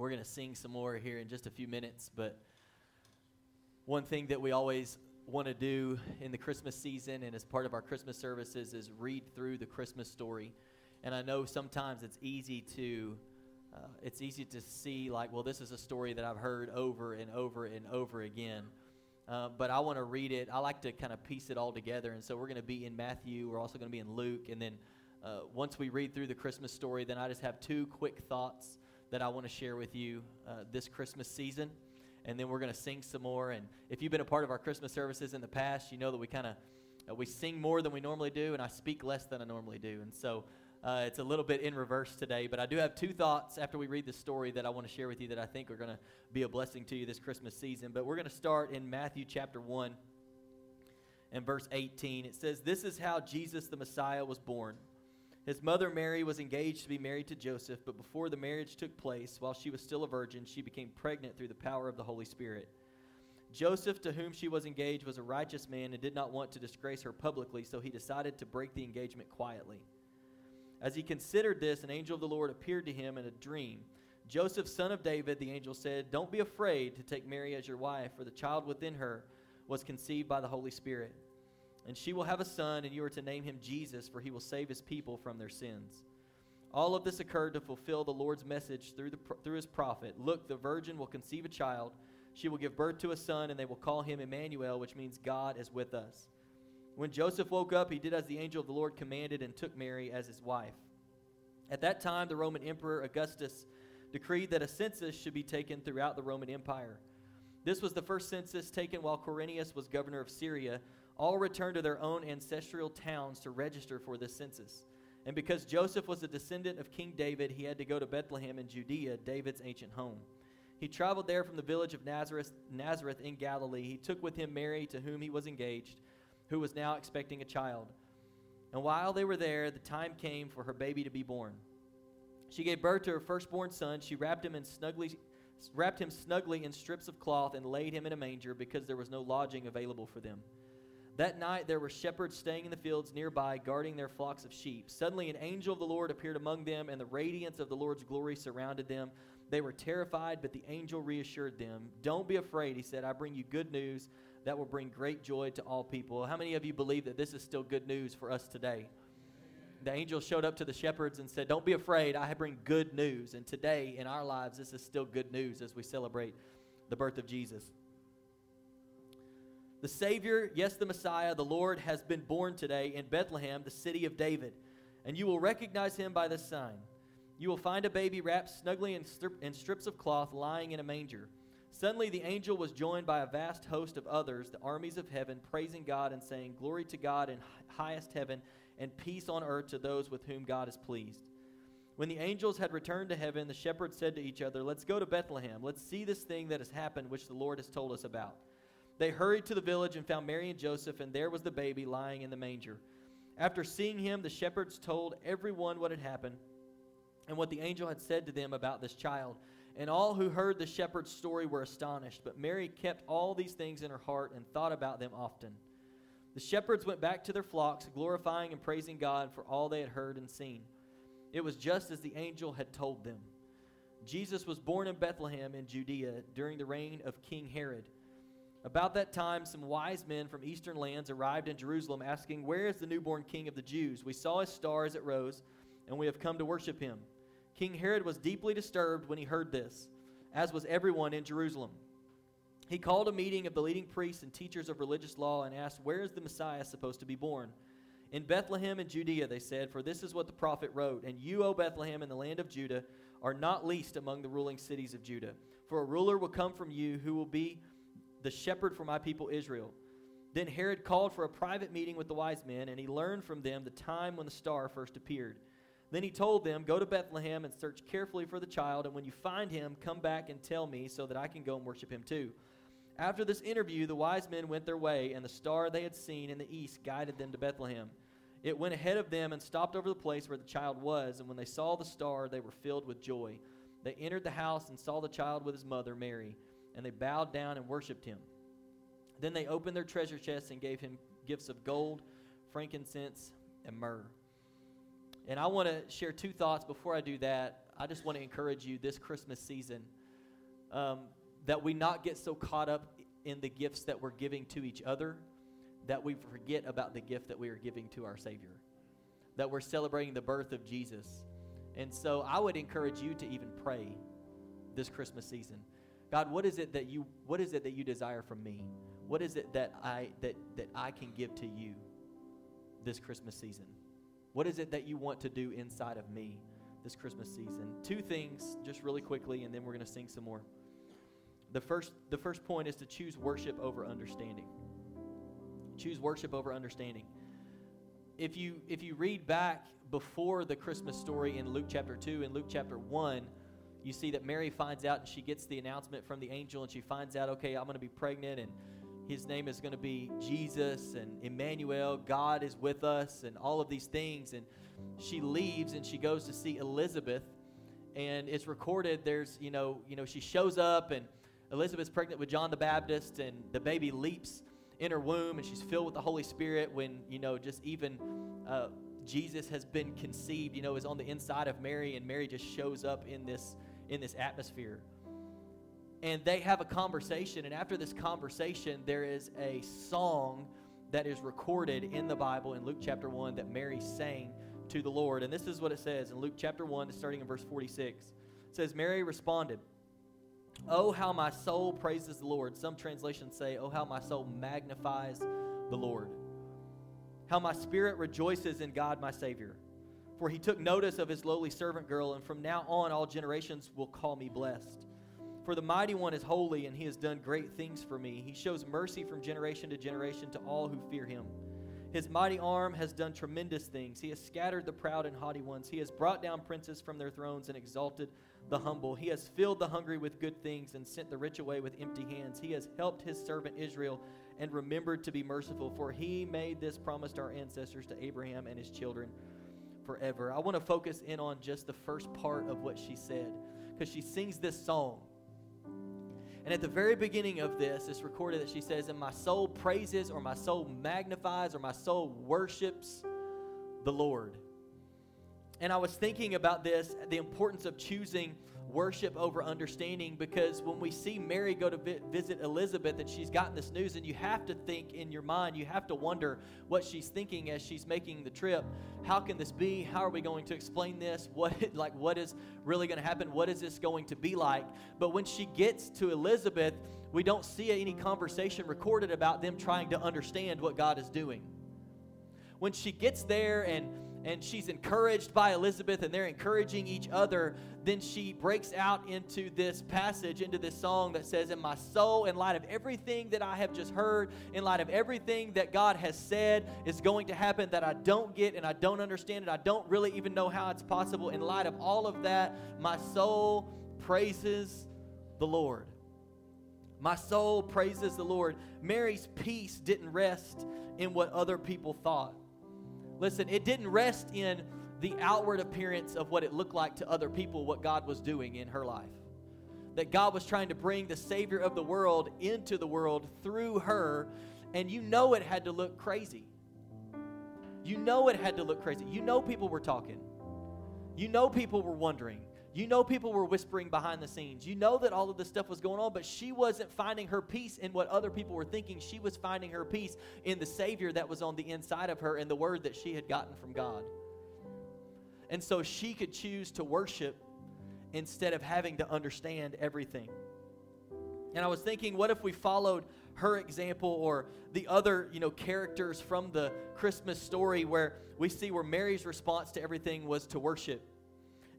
We're going to sing some more here in just a few minutes, but one thing that we always want to do in the Christmas season and as part of our Christmas services is read through the Christmas story. And I know sometimes it's easy to uh, it's easy to see like, well, this is a story that I've heard over and over and over again. Uh, but I want to read it. I like to kind of piece it all together. And so we're going to be in Matthew. We're also going to be in Luke. And then uh, once we read through the Christmas story, then I just have two quick thoughts that I want to share with you uh, this Christmas season. And then we're going to sing some more. And if you've been a part of our Christmas services in the past, you know that we kind of uh, we sing more than we normally do, and I speak less than I normally do. And so uh, it's a little bit in reverse today. But I do have two thoughts after we read the story that I want to share with you that I think are going to be a blessing to you this Christmas season. But we're going to start in Matthew chapter 1 and verse 18. It says, This is how Jesus the Messiah was born. His mother Mary was engaged to be married to Joseph, but before the marriage took place, while she was still a virgin, she became pregnant through the power of the Holy Spirit. Joseph, to whom she was engaged, was a righteous man and did not want to disgrace her publicly, so he decided to break the engagement quietly. As he considered this, an angel of the Lord appeared to him in a dream. Joseph, son of David, the angel said, Don't be afraid to take Mary as your wife, for the child within her was conceived by the Holy Spirit. And she will have a son, and you are to name him Jesus, for he will save his people from their sins. All of this occurred to fulfill the Lord's message through, the, through his prophet Look, the virgin will conceive a child. She will give birth to a son, and they will call him Emmanuel, which means God is with us. When Joseph woke up, he did as the angel of the Lord commanded and took Mary as his wife. At that time, the Roman Emperor Augustus decreed that a census should be taken throughout the Roman Empire. This was the first census taken while Quirinius was governor of Syria all returned to their own ancestral towns to register for the census. And because Joseph was a descendant of King David, he had to go to Bethlehem in Judea, David's ancient home. He traveled there from the village of Nazareth, Nazareth in Galilee. He took with him Mary, to whom he was engaged, who was now expecting a child. And while they were there, the time came for her baby to be born. She gave birth to her firstborn son. She wrapped him in snugly wrapped him snugly in strips of cloth and laid him in a manger because there was no lodging available for them. That night there were shepherds staying in the fields nearby, guarding their flocks of sheep. Suddenly an angel of the Lord appeared among them, and the radiance of the Lord's glory surrounded them. They were terrified, but the angel reassured them. Don't be afraid, he said. I bring you good news that will bring great joy to all people. How many of you believe that this is still good news for us today? The angel showed up to the shepherds and said, Don't be afraid, I bring good news. And today in our lives, this is still good news as we celebrate the birth of Jesus. The Savior, yes, the Messiah, the Lord, has been born today in Bethlehem, the city of David. And you will recognize him by this sign. You will find a baby wrapped snugly in, in strips of cloth lying in a manger. Suddenly the angel was joined by a vast host of others, the armies of heaven, praising God and saying, Glory to God in highest heaven, and peace on earth to those with whom God is pleased. When the angels had returned to heaven, the shepherds said to each other, Let's go to Bethlehem. Let's see this thing that has happened, which the Lord has told us about. They hurried to the village and found Mary and Joseph, and there was the baby lying in the manger. After seeing him, the shepherds told everyone what had happened and what the angel had said to them about this child. And all who heard the shepherd's story were astonished. But Mary kept all these things in her heart and thought about them often. The shepherds went back to their flocks, glorifying and praising God for all they had heard and seen. It was just as the angel had told them. Jesus was born in Bethlehem in Judea during the reign of King Herod. About that time, some wise men from eastern lands arrived in Jerusalem, asking, Where is the newborn king of the Jews? We saw his star as it rose, and we have come to worship him. King Herod was deeply disturbed when he heard this, as was everyone in Jerusalem. He called a meeting of the leading priests and teachers of religious law and asked, Where is the Messiah supposed to be born? In Bethlehem in Judea, they said, For this is what the prophet wrote And you, O Bethlehem, in the land of Judah, are not least among the ruling cities of Judah. For a ruler will come from you who will be the shepherd for my people Israel. Then Herod called for a private meeting with the wise men, and he learned from them the time when the star first appeared. Then he told them, Go to Bethlehem and search carefully for the child, and when you find him, come back and tell me so that I can go and worship him too. After this interview, the wise men went their way, and the star they had seen in the east guided them to Bethlehem. It went ahead of them and stopped over the place where the child was, and when they saw the star, they were filled with joy. They entered the house and saw the child with his mother, Mary, and they bowed down and worshiped him. Then they opened their treasure chests and gave him gifts of gold, frankincense, and myrrh. And I want to share two thoughts before I do that. I just want to encourage you this Christmas season um, that we not get so caught up in the gifts that we're giving to each other that we forget about the gift that we are giving to our Savior, that we're celebrating the birth of Jesus. And so I would encourage you to even pray this Christmas season. God, what is it that you what is it that you desire from me? What is it that I that that I can give to you this Christmas season? What is it that you want to do inside of me this Christmas season? Two things just really quickly and then we're going to sing some more. The first the first point is to choose worship over understanding. Choose worship over understanding. If you if you read back before the Christmas story in Luke chapter 2 and Luke chapter 1, you see that Mary finds out and she gets the announcement from the angel and she finds out, okay, I'm going to be pregnant and his name is going to be Jesus and Emmanuel, God is with us, and all of these things. And she leaves and she goes to see Elizabeth. And it's recorded, there's, you know, you know, she shows up and Elizabeth's pregnant with John the Baptist, and the baby leaps in her womb, and she's filled with the Holy Spirit when, you know, just even uh, Jesus has been conceived, you know, is on the inside of Mary, and Mary just shows up in this in this atmosphere. And they have a conversation, and after this conversation, there is a song that is recorded in the Bible in Luke chapter 1 that Mary sang to the Lord. And this is what it says in Luke chapter 1, starting in verse 46. It says, Mary responded, Oh, how my soul praises the Lord. Some translations say, Oh, how my soul magnifies the Lord. How my spirit rejoices in God my Savior for he took notice of his lowly servant girl, and from now on all generations will call me blessed. For the mighty one is holy, and he has done great things for me. He shows mercy from generation to generation to all who fear him. His mighty arm has done tremendous things. He has scattered the proud and haughty ones. He has brought down princes from their thrones and exalted the humble. He has filled the hungry with good things and sent the rich away with empty hands. He has helped his servant Israel and remembered to be merciful, for he made this promise to our ancestors, to Abraham and his children forever. I want to focus in on just the first part of what she said because she sings this song. And at the very beginning of this, it's recorded that she says, And my soul praises, or my soul magnifies, or my soul worships the Lord. And I was thinking about this the importance of choosing worship over understanding because when we see Mary go to vi- visit Elizabeth and she's gotten this news, and you have to think in your mind, you have to wonder what she's thinking as she's making the trip. How can this be? How are we going to explain this? What like what is really going to happen? What is this going to be like? But when she gets to Elizabeth, we don't see any conversation recorded about them trying to understand what God is doing. When she gets there and and she's encouraged by Elizabeth and they're encouraging each other, then she breaks out into this passage, into this song that says, In my soul, in light of everything that I have just heard, in light of everything that God has said is going to happen that I don't get and I don't understand and I don't really even know how it's possible, in light of all of that, my soul praises the Lord. My soul praises the Lord. Mary's peace didn't rest in what other people thought. Listen, it didn't rest in the outward appearance of what it looked like to other people, what God was doing in her life. That God was trying to bring the Savior of the world into the world through her, and you know it had to look crazy. You know it had to look crazy. You know people were talking. You know people were wondering. You know, people were whispering behind the scenes. You know that all of this stuff was going on, but she wasn't finding her peace in what other people were thinking. She was finding her peace in the Savior that was on the inside of her and the word that she had gotten from God. And so she could choose to worship instead of having to understand everything. And I was thinking, what if we followed her example or the other, you know, characters from the Christmas story where we see where Mary's response to everything was to worship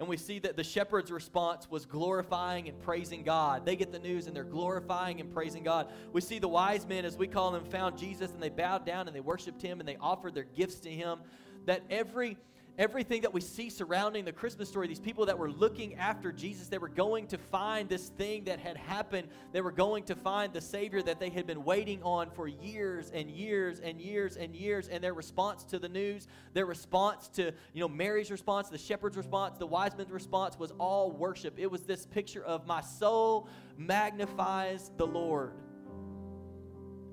and we see that the shepherd's response was glorifying and praising God. They get the news and they're glorifying and praising God. We see the wise men, as we call them, found Jesus and they bowed down and they worshiped him and they offered their gifts to him. That every everything that we see surrounding the Christmas story, these people that were looking after Jesus, they were going to find this thing that had happened. They were going to find the Savior that they had been waiting on for years and years and years and years. And their response to the news, their response to, you know, Mary's response, the shepherd's response, the wise men's response was all worship. It was this picture of my soul magnifies the Lord.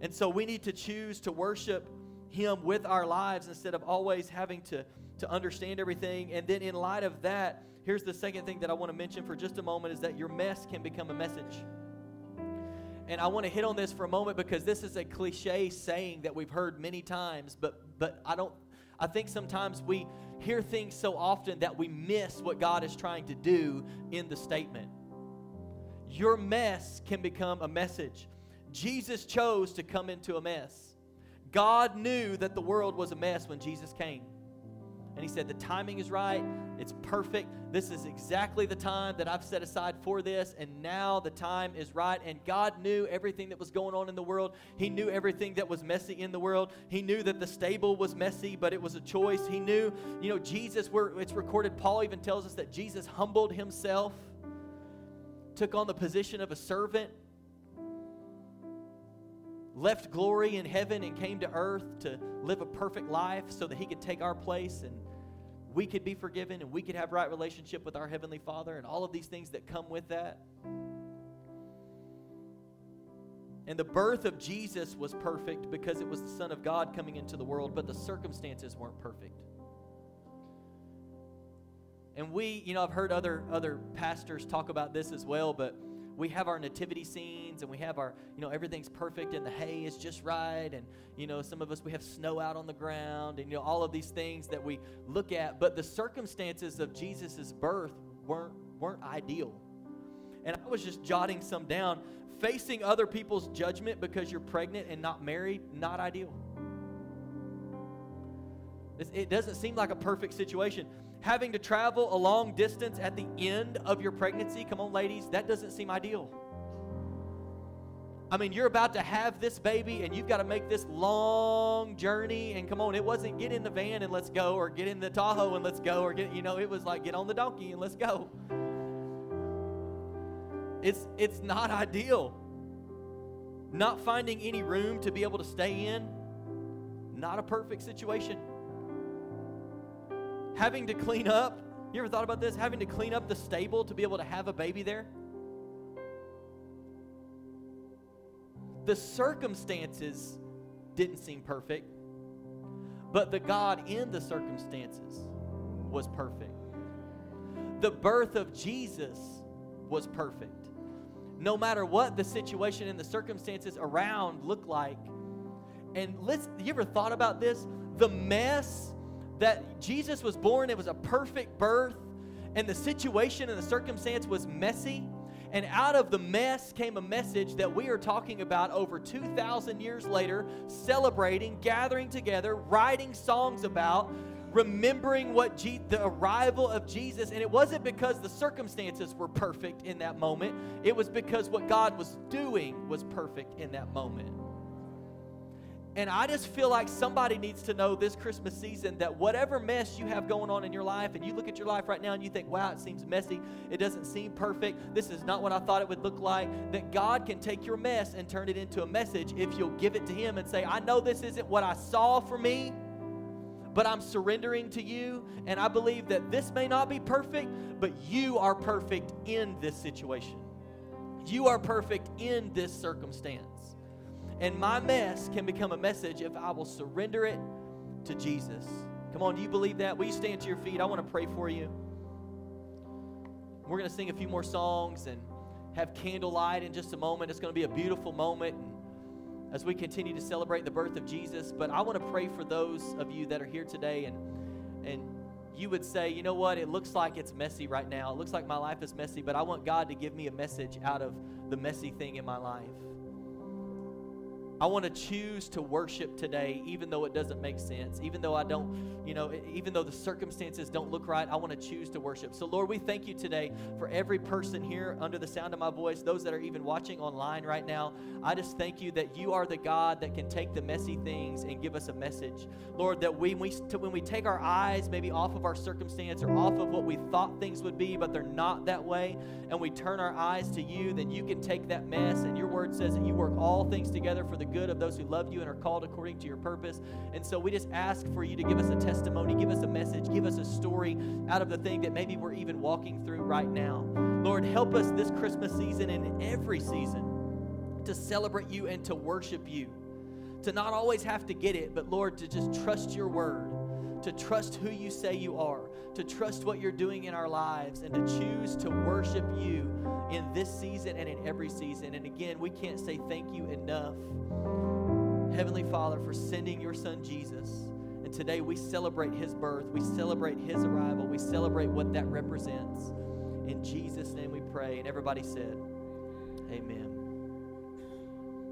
And so we need to choose to worship Him with our lives instead of always having to to understand everything. And then, in light of that, here's the second thing that I want to mention for just a moment is that your mess can become a message. And I want to hit on this for a moment because this is a cliche saying that we've heard many times, but but I don't I think sometimes we hear things so often that we miss what God is trying to do in the statement. Your mess can become a message. Jesus chose to come into a mess. God knew that the world was a mess when Jesus came. And he said, The timing is right. It's perfect. This is exactly the time that I've set aside for this. And now the time is right. And God knew everything that was going on in the world. He knew everything that was messy in the world. He knew that the stable was messy, but it was a choice. He knew, you know, Jesus, where it's recorded, Paul even tells us that Jesus humbled himself, took on the position of a servant left glory in heaven and came to earth to live a perfect life so that he could take our place and we could be forgiven and we could have right relationship with our heavenly father and all of these things that come with that. And the birth of jesus was perfect because it was the son of god coming into the world but the circumstances weren't perfect. And we you know i've heard other other pastors talk about this as well but we have our nativity scenes and we have our, you know, everything's perfect and the hay is just right. And, you know, some of us, we have snow out on the ground and, you know, all of these things that we look at. But the circumstances of Jesus' birth weren't, weren't ideal. And I was just jotting some down. Facing other people's judgment because you're pregnant and not married, not ideal. It doesn't seem like a perfect situation having to travel a long distance at the end of your pregnancy, come on, ladies, that doesn't seem ideal. I mean, you're about to have this baby and you've got to make this long journey. And come on, it wasn't get in the van and let's go, or get in the Tahoe and let's go, or get, you know, it was like get on the donkey and let's go. It's, it's not ideal. Not finding any room to be able to stay in, not a perfect situation having to clean up. You ever thought about this? Having to clean up the stable to be able to have a baby there? The circumstances didn't seem perfect, but the God in the circumstances was perfect. The birth of Jesus was perfect. No matter what the situation and the circumstances around look like. And let's you ever thought about this? The mess that Jesus was born, it was a perfect birth, and the situation and the circumstance was messy. And out of the mess came a message that we are talking about over 2,000 years later, celebrating, gathering together, writing songs about, remembering what G- the arrival of Jesus. And it wasn't because the circumstances were perfect in that moment, it was because what God was doing was perfect in that moment. And I just feel like somebody needs to know this Christmas season that whatever mess you have going on in your life, and you look at your life right now and you think, wow, it seems messy. It doesn't seem perfect. This is not what I thought it would look like. That God can take your mess and turn it into a message if you'll give it to Him and say, I know this isn't what I saw for me, but I'm surrendering to you. And I believe that this may not be perfect, but you are perfect in this situation. You are perfect in this circumstance. And my mess can become a message if I will surrender it to Jesus. Come on, do you believe that? Will you stand to your feet? I want to pray for you. We're going to sing a few more songs and have candlelight in just a moment. It's going to be a beautiful moment as we continue to celebrate the birth of Jesus. But I want to pray for those of you that are here today and and you would say, you know what, it looks like it's messy right now. It looks like my life is messy, but I want God to give me a message out of the messy thing in my life. I want to choose to worship today, even though it doesn't make sense, even though I don't, you know, even though the circumstances don't look right, I want to choose to worship. So, Lord, we thank you today for every person here under the sound of my voice, those that are even watching online right now. I just thank you that you are the God that can take the messy things and give us a message. Lord, that we, we when we take our eyes maybe off of our circumstance or off of what we thought things would be, but they're not that way, and we turn our eyes to you, then you can take that mess. And your word says that you work all things together for the good of those who love you and are called according to your purpose. And so we just ask for you to give us a testimony, give us a message, give us a story out of the thing that maybe we're even walking through right now. Lord, help us this Christmas season and every season to celebrate you and to worship you. To not always have to get it, but Lord, to just trust your word, to trust who you say you are, to trust what you're doing in our lives, and to choose to worship you in this season and in every season. And again, we can't say thank you enough, Heavenly Father, for sending your Son Jesus. And today we celebrate his birth, we celebrate his arrival, we celebrate what that represents. In Jesus' name we pray. And everybody said, Amen.